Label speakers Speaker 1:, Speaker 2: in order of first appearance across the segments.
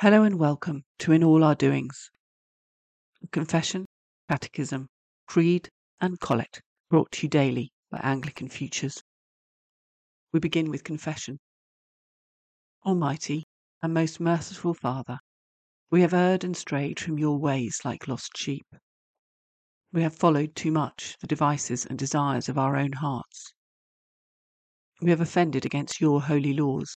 Speaker 1: Hello and welcome to In All Our Doings, confession, catechism, creed, and collect brought to you daily by Anglican Futures. We begin with confession. Almighty and most merciful Father, we have erred and strayed from your ways like lost sheep. We have followed too much the devices and desires of our own hearts. We have offended against your holy laws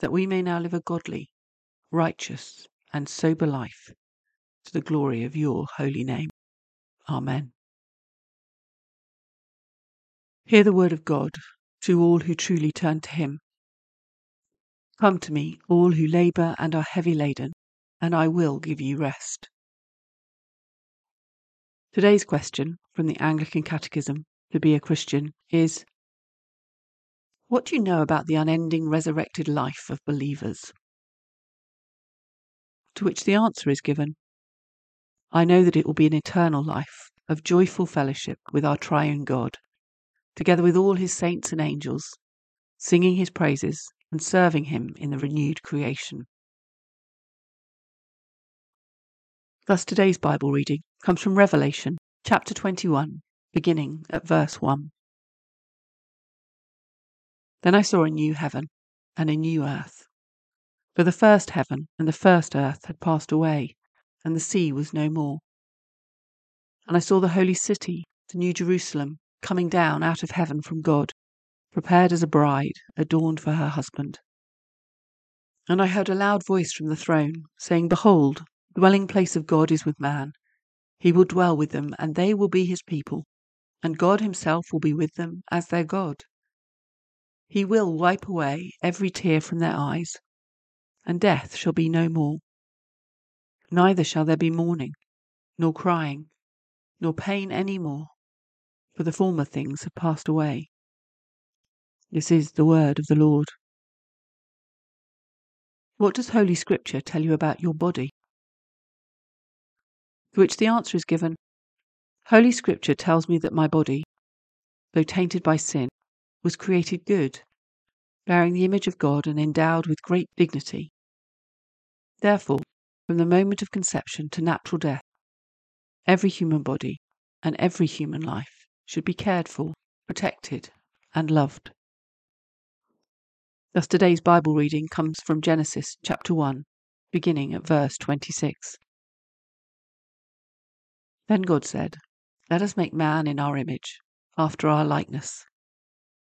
Speaker 1: that we may now live a godly, righteous, and sober life to the glory of your holy name. Amen. Hear the word of God to all who truly turn to him. Come to me, all who labour and are heavy laden, and I will give you rest. Today's question from the Anglican Catechism to be a Christian is what do you know about the unending resurrected life of believers? To which the answer is given I know that it will be an eternal life of joyful fellowship with our triune God, together with all his saints and angels, singing his praises and serving him in the renewed creation. Thus today's Bible reading comes from Revelation chapter 21, beginning at verse 1. Then I saw a new heaven and a new earth. For the first heaven and the first earth had passed away, and the sea was no more. And I saw the holy city, the new Jerusalem, coming down out of heaven from God, prepared as a bride adorned for her husband. And I heard a loud voice from the throne, saying, Behold, the dwelling place of God is with man. He will dwell with them, and they will be his people, and God himself will be with them as their God. He will wipe away every tear from their eyes, and death shall be no more. Neither shall there be mourning, nor crying, nor pain any more, for the former things have passed away. This is the word of the Lord. What does Holy Scripture tell you about your body? To which the answer is given Holy Scripture tells me that my body, though tainted by sin, was created good, bearing the image of God and endowed with great dignity. Therefore, from the moment of conception to natural death, every human body and every human life should be cared for, protected, and loved. Thus today's Bible reading comes from Genesis chapter 1, beginning at verse 26. Then God said, Let us make man in our image, after our likeness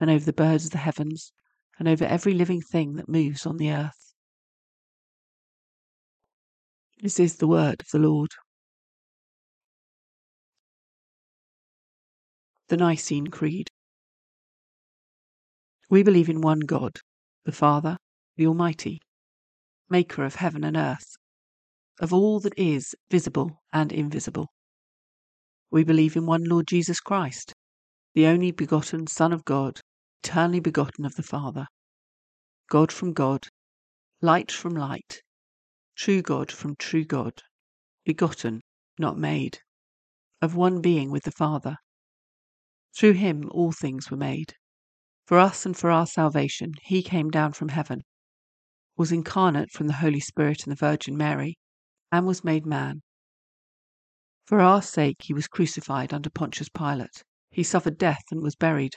Speaker 1: and over the birds of the heavens, and over every living thing that moves on the earth. This is the word of the Lord. The Nicene Creed. We believe in one God, the Father, the Almighty, maker of heaven and earth, of all that is visible and invisible. We believe in one Lord Jesus Christ, the only begotten Son of God, eternally begotten of the Father, God from God, light from light, true God from true God, begotten, not made, of one being with the Father. Through him all things were made. For us and for our salvation, he came down from heaven, was incarnate from the Holy Spirit and the Virgin Mary, and was made man. For our sake he was crucified under Pontius Pilate. He suffered death and was buried.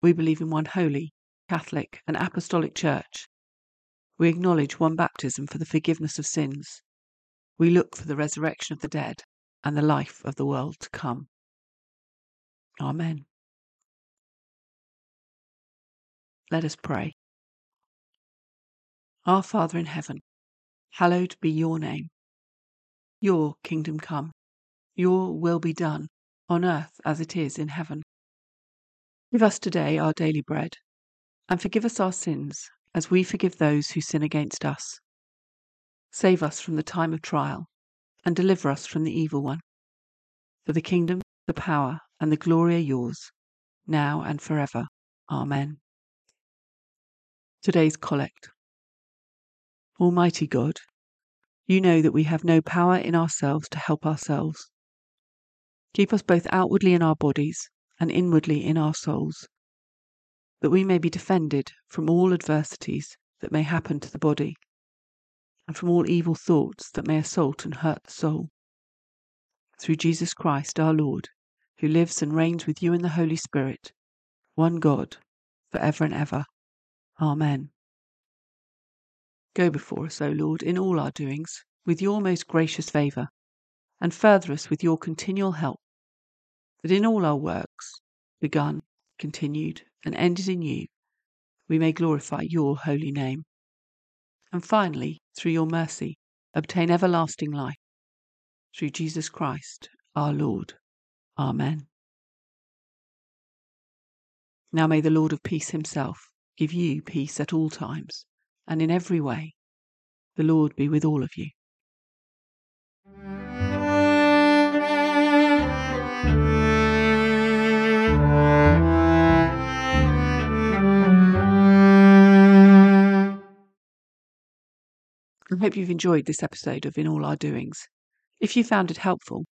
Speaker 1: We believe in one holy, Catholic, and Apostolic Church. We acknowledge one baptism for the forgiveness of sins. We look for the resurrection of the dead and the life of the world to come. Amen. Let us pray. Our Father in heaven, hallowed be your name. Your kingdom come, your will be done, on earth as it is in heaven. Give us today our daily bread, and forgive us our sins as we forgive those who sin against us. Save us from the time of trial, and deliver us from the evil one. For the kingdom, the power, and the glory are yours, now and forever. Amen. Today's Collect Almighty God, you know that we have no power in ourselves to help ourselves. Keep us both outwardly in our bodies and inwardly in our souls, that we may be defended from all adversities that may happen to the body, and from all evil thoughts that may assault and hurt the soul. Through Jesus Christ our Lord, who lives and reigns with you in the Holy Spirit, one God, for ever and ever. Amen. Go before us, O Lord, in all our doings, with your most gracious favour, and further us with your continual help, that in all our works, begun, continued, and ended in you, we may glorify your holy name. And finally, through your mercy, obtain everlasting life. Through Jesus Christ our Lord. Amen. Now may the Lord of peace himself give you peace at all times and in every way. The Lord be with all of you. I hope you've enjoyed this episode of In All Our Doings. If you found it helpful,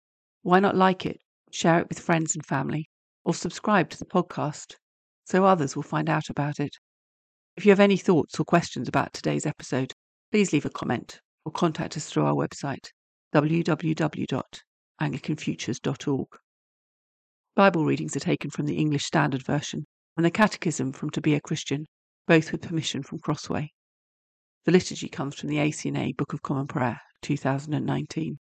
Speaker 1: why not like it, share it with friends and family, or subscribe to the podcast so others will find out about it? If you have any thoughts or questions about today's episode, please leave a comment or contact us through our website, www.anglicanfutures.org. Bible readings are taken from the English Standard Version and the Catechism from To Be a Christian, both with permission from Crossway. The liturgy comes from the ACNA Book of Common Prayer, 2019.